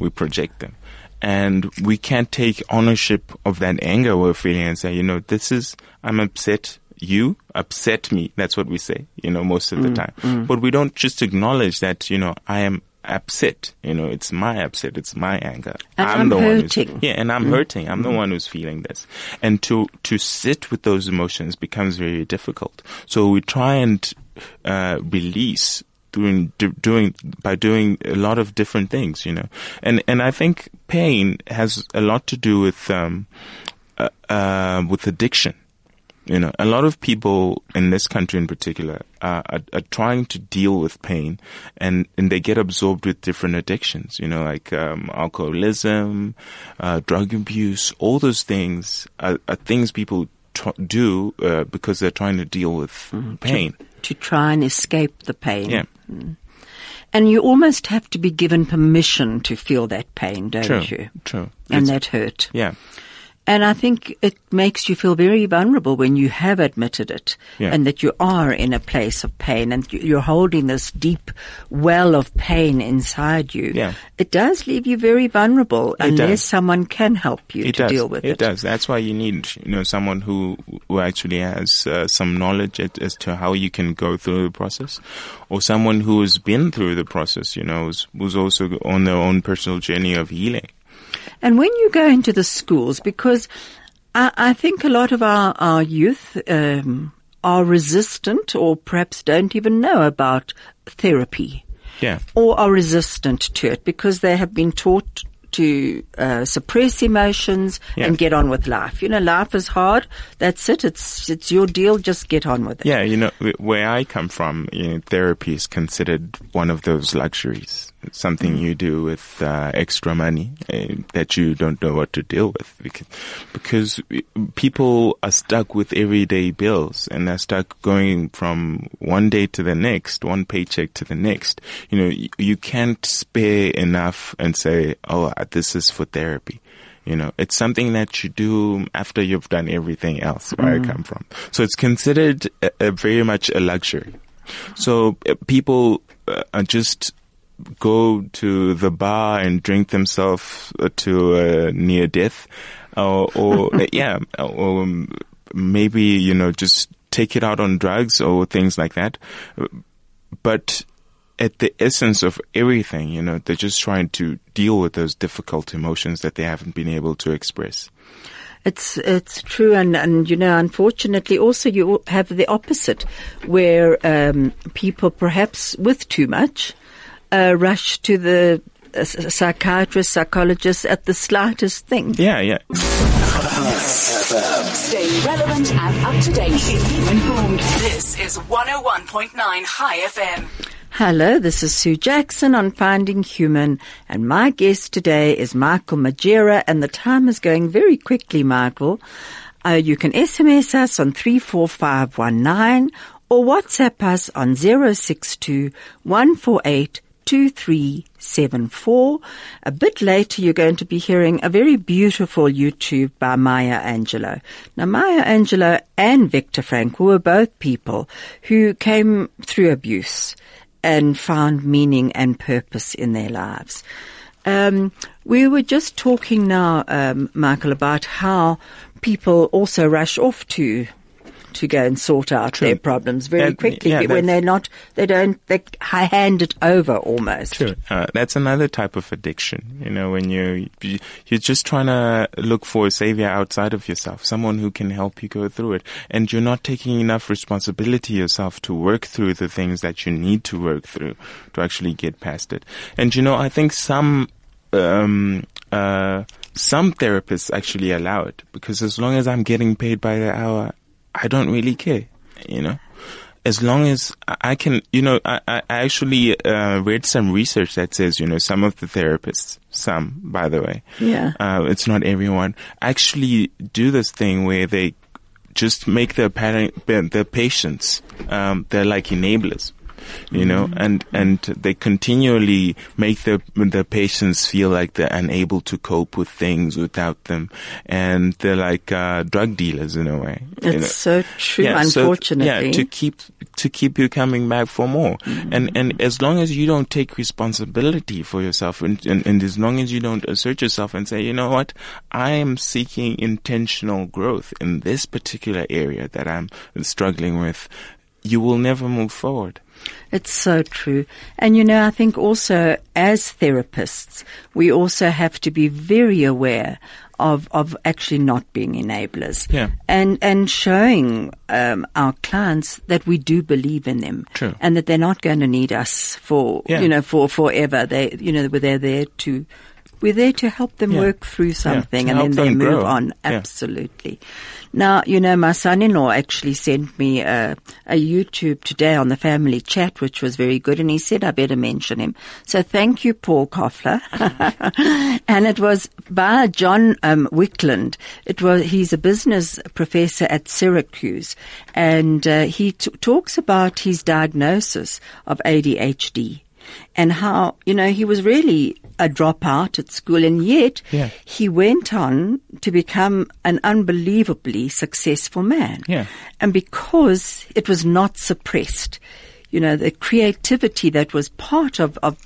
We project them, and we can't take ownership of that anger we're feeling and say, you know, this is I'm upset. You upset me. That's what we say, you know, most of the time. But we don't just acknowledge that, you know, I am upset. You know, it's my upset. It's my anger. And I'm the one who's, hurting. yeah, and I'm hurting. I'm the one who's feeling this. And to, to sit with those emotions becomes very difficult. So we try and, uh, release doing, do, doing, by doing a lot of different things, you know. And, and I think pain has a lot to do with, um, uh, uh, with addiction. You know, a lot of people in this country in particular uh, are, are trying to deal with pain and, and they get absorbed with different addictions, you know, like um, alcoholism, uh, drug abuse, all those things are, are things people tr- do uh, because they're trying to deal with pain. To try and escape the pain. Yeah. And you almost have to be given permission to feel that pain, don't True. you? True. And It's- that hurt. yeah. And I think it makes you feel very vulnerable when you have admitted it Yeah. and that you are in a place of pain and you- you're holding this deep well of pain inside you. Yeah. It does leave you very vulnerable It unless does. someone can help you it to does. deal with it. it does. That's why you need, you know, someone who who actually has uh, some knowledge as, as to how you can go through the process, or someone who has been through the process, you know, who's, who's also on their own personal journey of healing. And when you go into the schools, because I, I think a lot of our, our youth um, are resistant or perhaps don't even know about therapy Yeah. or are resistant to it because they have been taught to uh, suppress emotions Yeah. and get on with life. You know, life is hard. That's it. It's it's your deal. Just get on with it. Yeah, you know, where I come from, you know, therapy is considered one of those luxuries. Something you do with uh, extra money uh, that you don't know what to deal with because, because people are stuck with everyday bills and they're stuck going from one day to the next, one paycheck to the next. You know, you, you can't spare enough and say, oh, this is for therapy. You know, it's something that you do after you've done everything else where I come from. So it's considered a, a very much a luxury. So uh, people uh, are just go to the bar and drink themselves uh, to uh, near death, or, or uh, yeah, or maybe you know just take it out on drugs or things like that. But at the essence of everything, you know, they're just trying to deal with those difficult emotions that they haven't been able to express. It's it's true, and and you know, unfortunately, also you have the opposite, where um, people perhaps with too much uh, rush to the uh, psychiatrist, psychologist at the slightest thing. Yeah, yeah. Stay relevant and up to date. Keep informed. This is 101.9 Chai FM. Hello, this is Sue Jackson on Finding Human, and my guest today is Michael Mujera, and the time is going very quickly, Michael. Uh, you can SMS us on 34519 or WhatsApp us on 062 148 2374. A bit later, you're going to be hearing a very beautiful YouTube by Maya Angelou. Now, Maya Angelou and Viktor Frankl were both people who came through abuse and found meaning and purpose in their lives. Um, we were just talking now, um, Michael, about how people also rush off to to go and sort out True. their problems very And, quickly yeah, when they're not, they don't, they hand it over almost. True. Uh, that's another type of addiction. You know, when you you- you're just trying to look for a savior outside of yourself, someone who can help you go through it, and you're not taking enough responsibility yourself to work through the things that you need to work through to actually get past it. And you know, I think some um, uh, some therapists actually allow it because as long as I'm getting paid by the hour, I don't really care. You know. as long as I can, you know, I, I actually uh, read some research that says, you know, some of the therapists, some, by the way, Yeah. uh, it's not everyone, actually do this thing where they just make their pa- their patients, um, they're like enablers. You know, and and they continually make their their patients feel like they're unable to cope with things without them, and they're like uh, drug dealers in a way. you It's know. so true, so- unfortunately. yeah, to keep to keep you coming back for more. Mm-hmm. And and as long as you don't take responsibility for yourself, and, and and as long as you don't assert yourself and say, you know what, I am seeking intentional growth in this particular area that I'm struggling with, you will never move forward. It's so true. And you know, I think also as therapists, we also have to be very aware of, of actually not being enablers. Yeah. And, and showing, um, our clients that we do believe in them. True. And that they're not going to need us for, Yeah. you know, for forever. They, you know, they're there to, we're there to help them Yeah. work through something to and then they move grow. on. Yeah. Absolutely. Now, you know, my son-in-law actually sent me a, a YouTube today on the family chat, which was very good, and he said I better mention him. So thank you, Paul Koffler. and it was by John um, Wickland. It was he's a business professor at Syracuse, and uh, he t- talks about his diagnosis of ADHD and how you know he was really a dropout at school, and yet Yeah. he went on to become an unbelievably successful man. Yeah. And because it was not suppressed, you know, the creativity that was part of, of,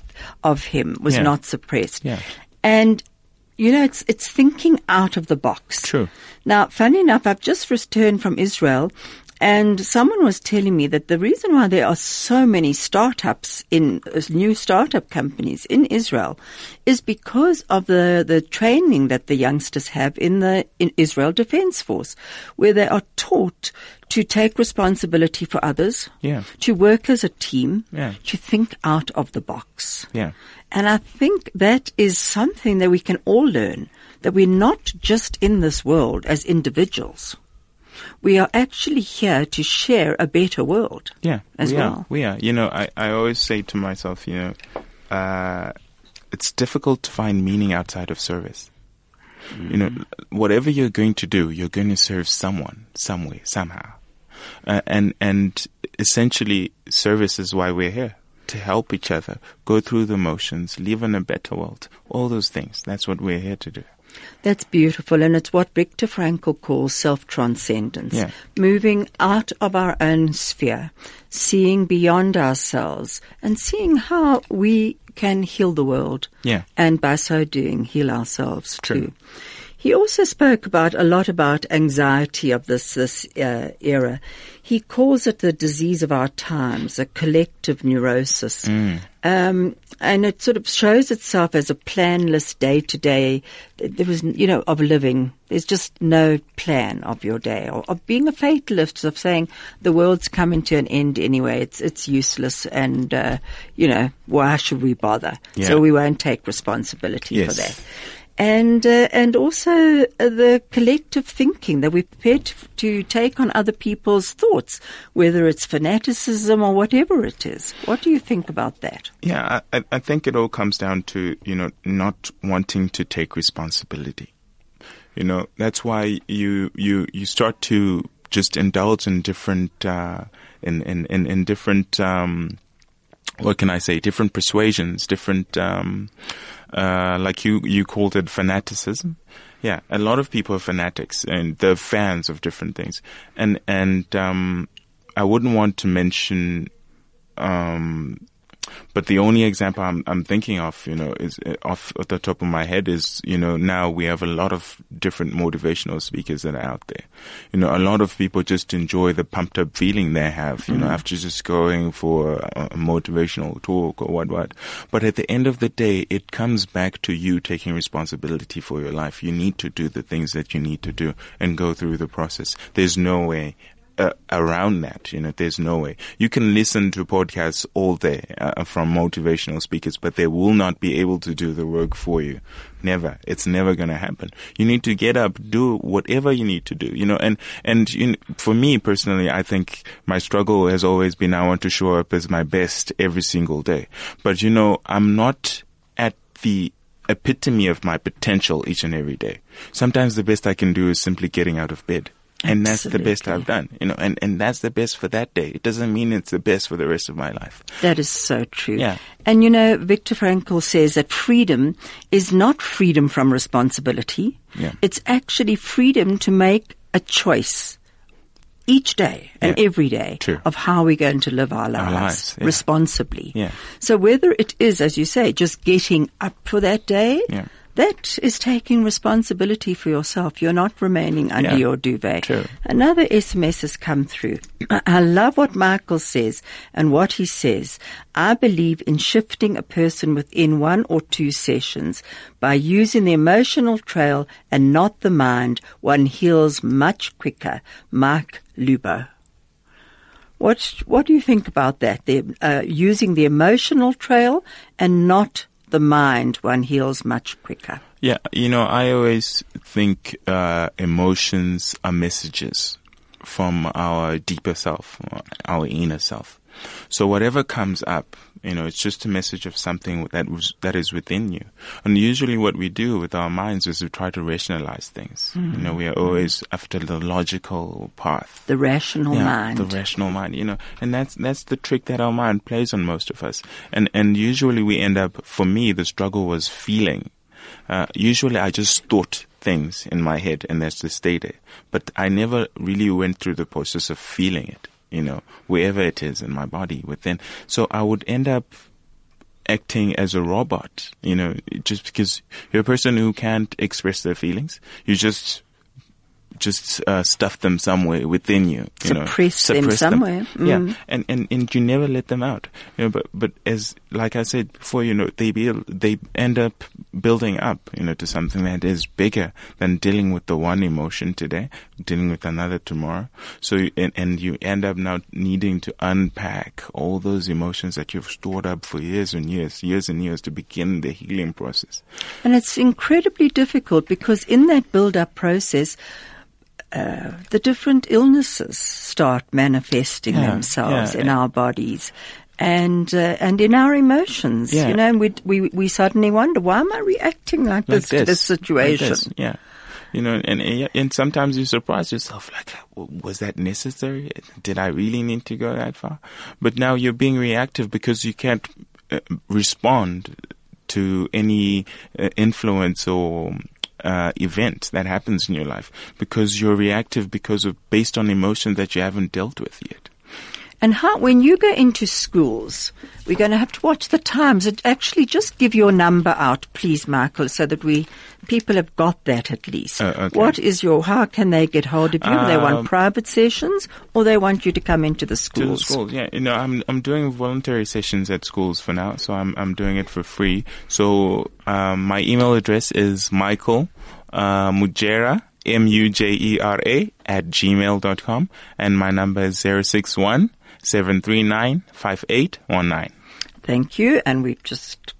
of him was Yeah. not suppressed. Yeah. And, you know, it's, it's thinking out of the box. True. Now, funny enough, I've just returned from Israel and someone was telling me that the reason why there are so many startups in uh, new startup companies in Israel is because of the, the training that the youngsters have in the in Israel Defense Force, where they are taught to take responsibility for others, Yeah. to work as a team, Yeah. to think out of the box. Yeah. And I think that is something that we can all learn, that we're not just in this world as individuals. We are actually here to share a better world. Yeah, As we well. Are. We are. You know, I, I always say to myself, you know, uh, it's difficult to find meaning outside of service. You know, whatever you're going to do, you're going to serve someone, some way, somehow. Uh, and, and essentially, service is why we're here. To help each other, go through the motions, live in a better world. All those things. That's what we're here to do. That's beautiful, and it's what Viktor Frankl calls self-transcendence. Yeah. Moving out of our own sphere, seeing beyond ourselves, and seeing how we can heal the world. Yeah. And by so doing, heal ourselves True. too. He also spoke about a lot about anxiety of this this uh, era. He calls it the disease of our times, a collective neurosis, um, and it sort of shows itself as a planless day to day. There was, you know, of living. There's just no plan of your day, or of being a fatalist, of saying the world's coming to an end anyway. It's it's useless, and uh, you know, why should we bother? Yeah. So we won't take responsibility for that and uh, and also uh, the collective thinking that we're prepared to, take on other people's thoughts, whether it's fanaticism or whatever it is. What do you think about that? Yeah, I, I- I think it all comes down to, you know, not wanting to take responsibility. You know, that's why you, you, you start to just indulge in different, uh, in, in, in, in different, um, what can I say, different persuasions, different, um, uh, like you, you called it fanaticism. Yeah, a lot of people are fanatics and they're fans of different things. And, and, um, I wouldn't want to mention, um, but the only example I'm, I'm thinking of, you know, is uh, off at the top of my head is, you know, now we have a lot of different motivational speakers that are out there. You know, a lot of people just enjoy the pumped up feeling they have, you know, after just going for a, a motivational talk or what, what. But at the end of the day, it comes back to you taking responsibility for your life. You need to do the things that you need to do and go through the process. There's no way uh, around that. You know, there's no way. You can listen to podcasts all day uh, from motivational speakers, but they will not be able to do the work for you. Never. It's never going to happen. You need to get up, do whatever you need to do. You know, and and you know, for me personally, I think my struggle has always been I want to show up as my best every single day. But you know, I'm not at the epitome of my potential each and every day. Sometimes the best I can do is simply getting out of bed. And that's the best I've done, you know, and, and that's the best for that day. It doesn't mean it's the best for the rest of my life. That is so true. Yeah. And you know, Viktor Frankl says that freedom is not freedom from responsibility. Yeah. It's actually freedom to make a choice each day and Yeah. every day True. of how we're going to live our lives, lives, yeah. responsibly. Yeah. So whether it is, as you say, just getting up for that day, Yeah. That is taking responsibility for yourself. You're not remaining under Yeah. your duvet. True. Another SMS has come through. I love what Michael says and what he says. I believe in shifting a person within one or two sessions. By using the emotional trail and not the mind, one heals much quicker. Mike Lubo. What, what do you think about that? The, uh, using the emotional trail and not the mind, one heals much quicker. Yeah, you know, I always think uh, emotions are messages from our deeper self, our inner self. So whatever comes up, you know, it's just a message of something that was that is within you. And usually, what we do with our minds is we try to rationalize things. You know, we are always after the logical path The rational yeah, mind. the rational mind, you know, and that's that's the trick that our mind plays on most of us, and and usually we end up. For me, the struggle was feeling. Uh, usually, I just thought things in my head, and that's the state. there. But I never really went through the process of feeling it, you know, wherever it is in my body within. So I would end up acting as a robot, you know, just because you're a person who can't express their feelings. You just just uh, stuff them somewhere within you. you know, Suppress them somewhere. Yeah, Mm. and, and and you never let them out. You know, but but as like I said before, you know, they build, they end up building up, you know, to something that is bigger than dealing with the one emotion today, dealing with another tomorrow. So you, and and you end up now needing to unpack all those emotions that you've stored up for years and years, years and years to begin the healing process. And it's incredibly difficult because in that build-up process, uh, the different illnesses start manifesting Yeah, themselves yeah. in our bodies. And uh, and in our emotions, Yeah. you know, and we, we we suddenly wonder why am I reacting like, like this, to this like situation? this, yeah. You know, and and and sometimes you surprise yourself, like, was that necessary? Did I really need to go that far? But now you're being reactive because you can't uh, respond to any uh, influence or uh, event that happens in your life because you're reactive because of based on emotion that you haven't dealt with yet. And how, when you go into schools, we're going to have to watch the times. And actually, just give your number out, please, Michael, so that we people have got that at least. Uh, okay. What is your? How can they get hold of you? they want Um, private sessions, or they want you to come into the to schools. the schools. Yeah, you know, I'm I'm doing voluntary sessions at schools for now, so I'm I'm doing it for free. So um, my email address is Michael uh, Mujera M U J E R A at gmail.com and my number is 061 739 5819. Thank you. And we're just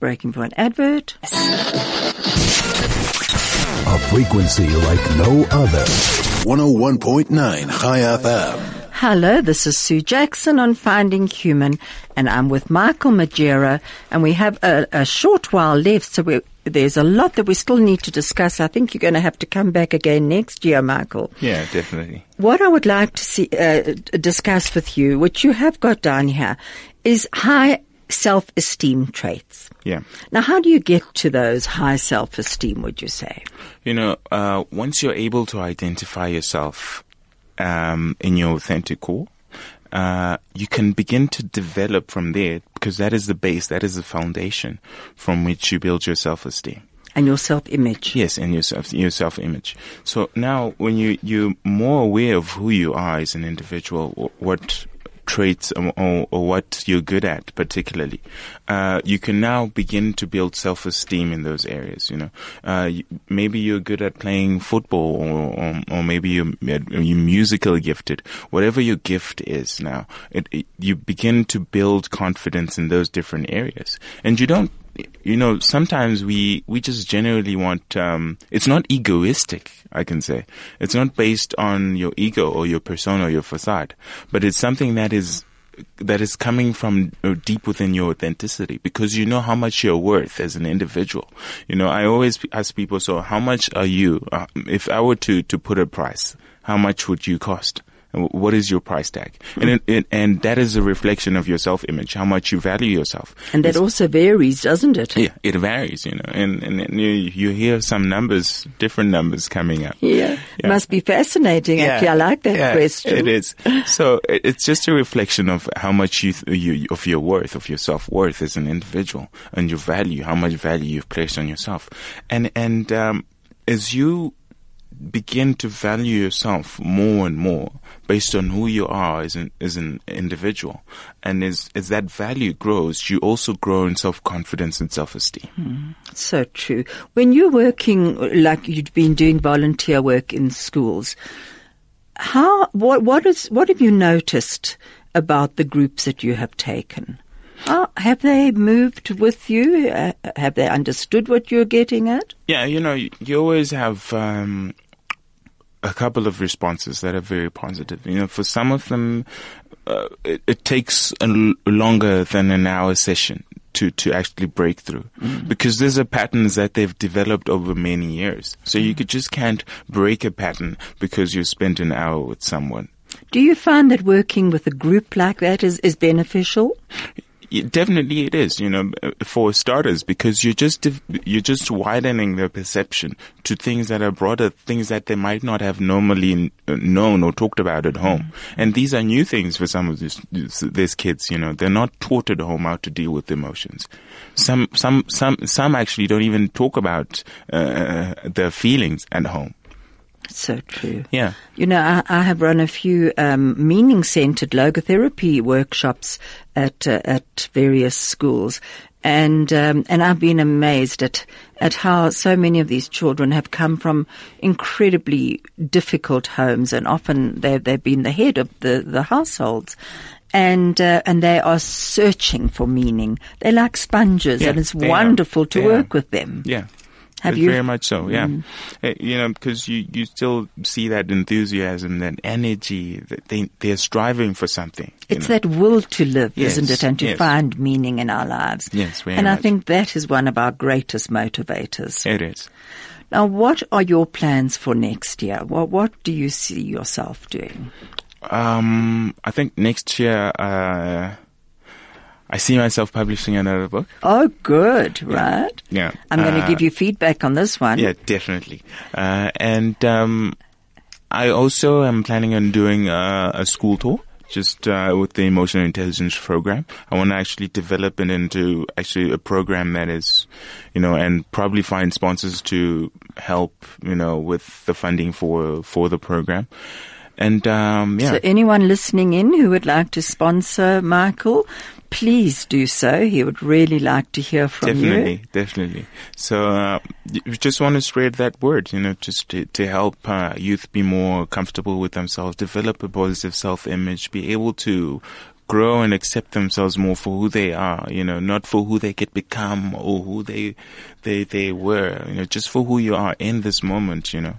breaking for an advert. A frequency like no other. 101.9 Chai FM. Hello, this is Sue Jackson on Finding Human, and I'm with Michael Mujera, and we have a, a short while left, so we, there's a lot that we still need to discuss. I think you're going to have to come back again next year, Michael. Yeah, definitely. What I would like to see, uh, discuss with you, which you have got down here, is high self-esteem traits. Yeah. Now, how do you get to those high self-esteem, would you say? You know, uh, once you're able to identify yourself um, in your authentic core, uh, you can begin to develop from there because that is the base, that is the foundation from which you build your self-esteem. And your self-image. Yes, and your self, your self-image. So now, when you you're more aware of who you are as an individual, what traits or, or, or, what you're good at, particularly, uh, you can now begin to build self-esteem in those areas. You know, uh, maybe you're good at playing football, or or, or maybe you're, you're musically gifted. Whatever your gift is now, it, it, you begin to build confidence in those different areas, and you don't you know, sometimes we, we just generally want, um, it's not egoistic, I can say. It's not based on your ego or your persona or your facade, but it's something that is, that is coming from uh, deep within your authenticity because you know how much you're worth as an individual. You know, I always ask people, so how much are you? Uh, if I were to, to put a price, how much would you cost? What is your price tag? And it, it, and that is a reflection of your self image, how much you value yourself. And that it's, also varies, doesn't it? Yeah, it varies, you know. And, and, and you, you, hear some numbers, different numbers coming up. Yeah. yeah. It must be fascinating. Yeah. Actually, I like that yeah, question. It is. So it's just a reflection of how much you, you, of your worth, of your self worth as an individual and your value, how much value you've placed on yourself. And, and, um, as you begin to value yourself more and more based on who you are as an, as an individual. And as, as that value grows, you also grow in self-confidence and self-esteem. Mm, so true. When you're working, like you've been doing volunteer work in schools, how, what, what is, what have you noticed about the groups that you have taken? Oh, have they moved with you? Uh, have they understood what you're getting at? Yeah, you know, you always have um, a couple of responses that are very positive. You know, for some of them, uh, it, it, takes a, longer than an hour session to, to actually break through mm. because there's a patterns that they've developed over many years. So mm. you could, just can't break a pattern because you spent an hour with someone. Do you find that working with a group like that is, is beneficial? Definitely it is, you know, for starters, because you're just, you're just widening their perception to things that are broader, things that they might not have normally known or talked about at home. Mm-hmm. And these are new things for some of these, these kids, you know, they're not taught at home how to deal with emotions. Some, some, some, some actually don't even talk about, uh, their feelings at home. So true. Yeah. You know, I, I have run a few um, meaning-centered logotherapy workshops at uh, at various schools, and um, and I've been amazed at at how so many of these children have come from incredibly difficult homes, and often they've they've been the head of the the households. And uh, and they are searching for meaning. They're like sponges, yeah, and it's wonderful are. to they work are. with them. Yeah, have you? Very much so, yeah. Mm. Uh, you know, because you, you still see that enthusiasm, that energy, that they, they're striving for something. It's know? that will to live, yes, isn't it? And to yes. find meaning in our lives. Yes, And much. I think that is one of our greatest motivators. It is. Now, what are your plans for next year? What, what do you see yourself doing? Um, I think next year, uh, I see myself publishing another book. Oh, good, yeah. right? Yeah. I'm going to uh, give you feedback on this one. Yeah, definitely. Uh, and um, I also am planning on doing uh, a school tour just uh, with the emotional intelligence program. I want to actually develop it into actually a program that is, you know, and probably find sponsors to help, you know, with the funding for for the program. And um, yeah. So anyone listening in who would like to sponsor Michael, please do so. He would really like to hear from definitely, you. Definitely, definitely. So uh, we just want to spread that word, you know, just to, to help uh, youth be more comfortable with themselves, develop a positive self-image, be able to grow and accept themselves more for who they are, you know, not for who they could become or who they they they were, you know, just for who you are in this moment, you know.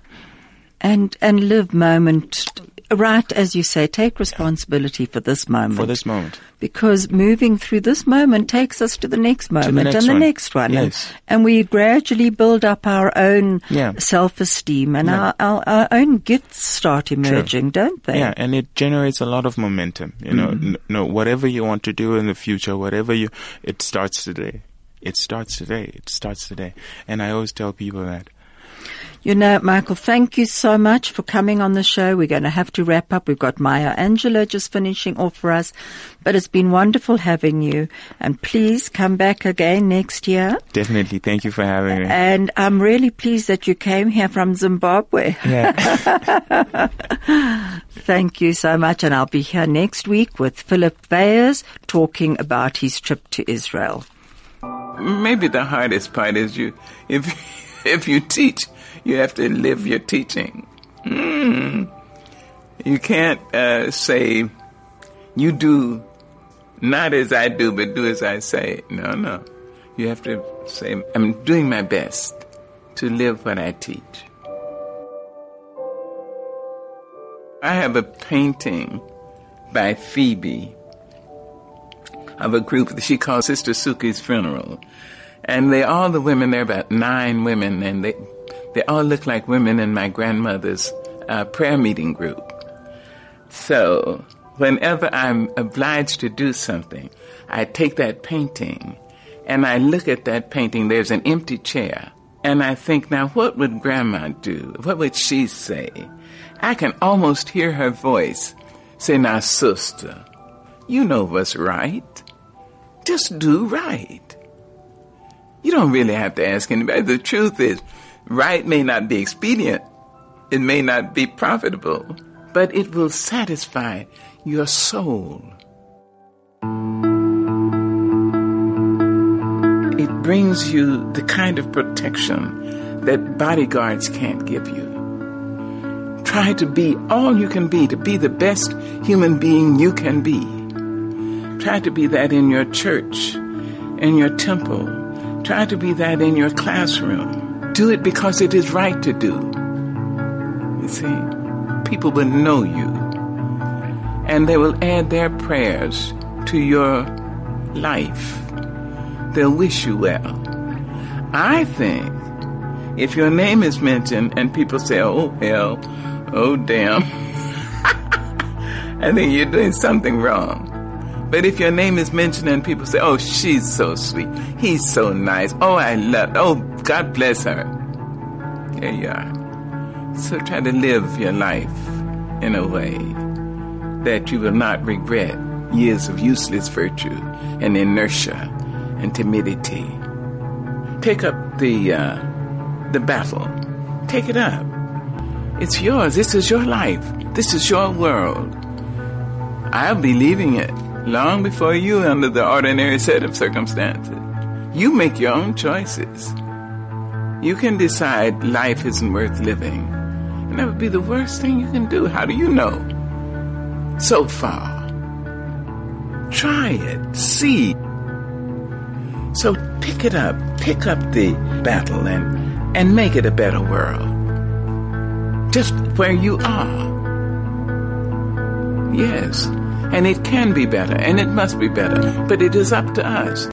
And and live moment right as you say, take responsibility for this moment. For this moment. Because moving through this moment takes us to the next moment the next and the one. next one. Yes. And, and, we gradually build up our own yeah. self-esteem and yeah. our, our, our, own gifts start emerging, True. don't they? Yeah, and it generates a lot of momentum. You know, mm. n- no, whatever you want to do in the future, whatever you, it starts today. It starts today. It starts today. And I always tell people that You know, Michael, thank you so much for coming on the show. We're going to have to wrap up. We've got Maya Angelou just finishing off for us, but it's been wonderful having you. And please come back again next year. Definitely. Thank you for having me. And I'm really pleased that you came here from Zimbabwe. Yeah. Thank you so much. And I'll be here next week with Philip Vayers talking about his trip to Israel. Maybe the hardest part is you, if, if you teach, you have to live your teaching. Mm. You can't uh, say, you do not as I do, but do as I say. No, no. You have to say, I'm doing my best to live what I teach. I have a painting by Phoebe of a group that she calls Sister Suki's Funeral. And they all the women, there are about nine women, and they they all look like women in my grandmother's uh, prayer meeting group. So whenever I'm obliged to do something, I take that painting and I look at that painting. There's an empty chair. And I think, now what would grandma do? What would she say? I can almost hear her voice say, now sister, you know what's right. Just do right. You don't really have to ask anybody. The truth is, right may not be expedient, it may not be profitable, but it will satisfy your soul. It brings you the kind of protection that bodyguards can't give you. Try to be all you can be, to be the best human being you can be. Try to be that in your church, in your temple. Try to be that in your classroom do it because it is right to do. You see, people will know you and they will add their prayers to your life. They'll wish you well. I think if your name is mentioned and people say, oh hell, oh damn, I think you're doing something wrong. But if your name is mentioned and people say, oh, she's so sweet, he's so nice, oh, I love, oh, God bless her. There you are. So try to live your life in a way that you will not regret years of useless virtue and inertia and timidity. Take up the, uh, the battle. Take it up. It's yours. This is your life. This is your world. I'll be leaving it long before you under the ordinary set of circumstances. You make your own choices. You can decide life isn't worth living. And that would be the worst thing you can do. How do you know? So far. Try it. See. So pick it up. Pick up the battle and, and make it a better world. Just where you are. Yes. And it can be better, and it must be better, but it is up to us.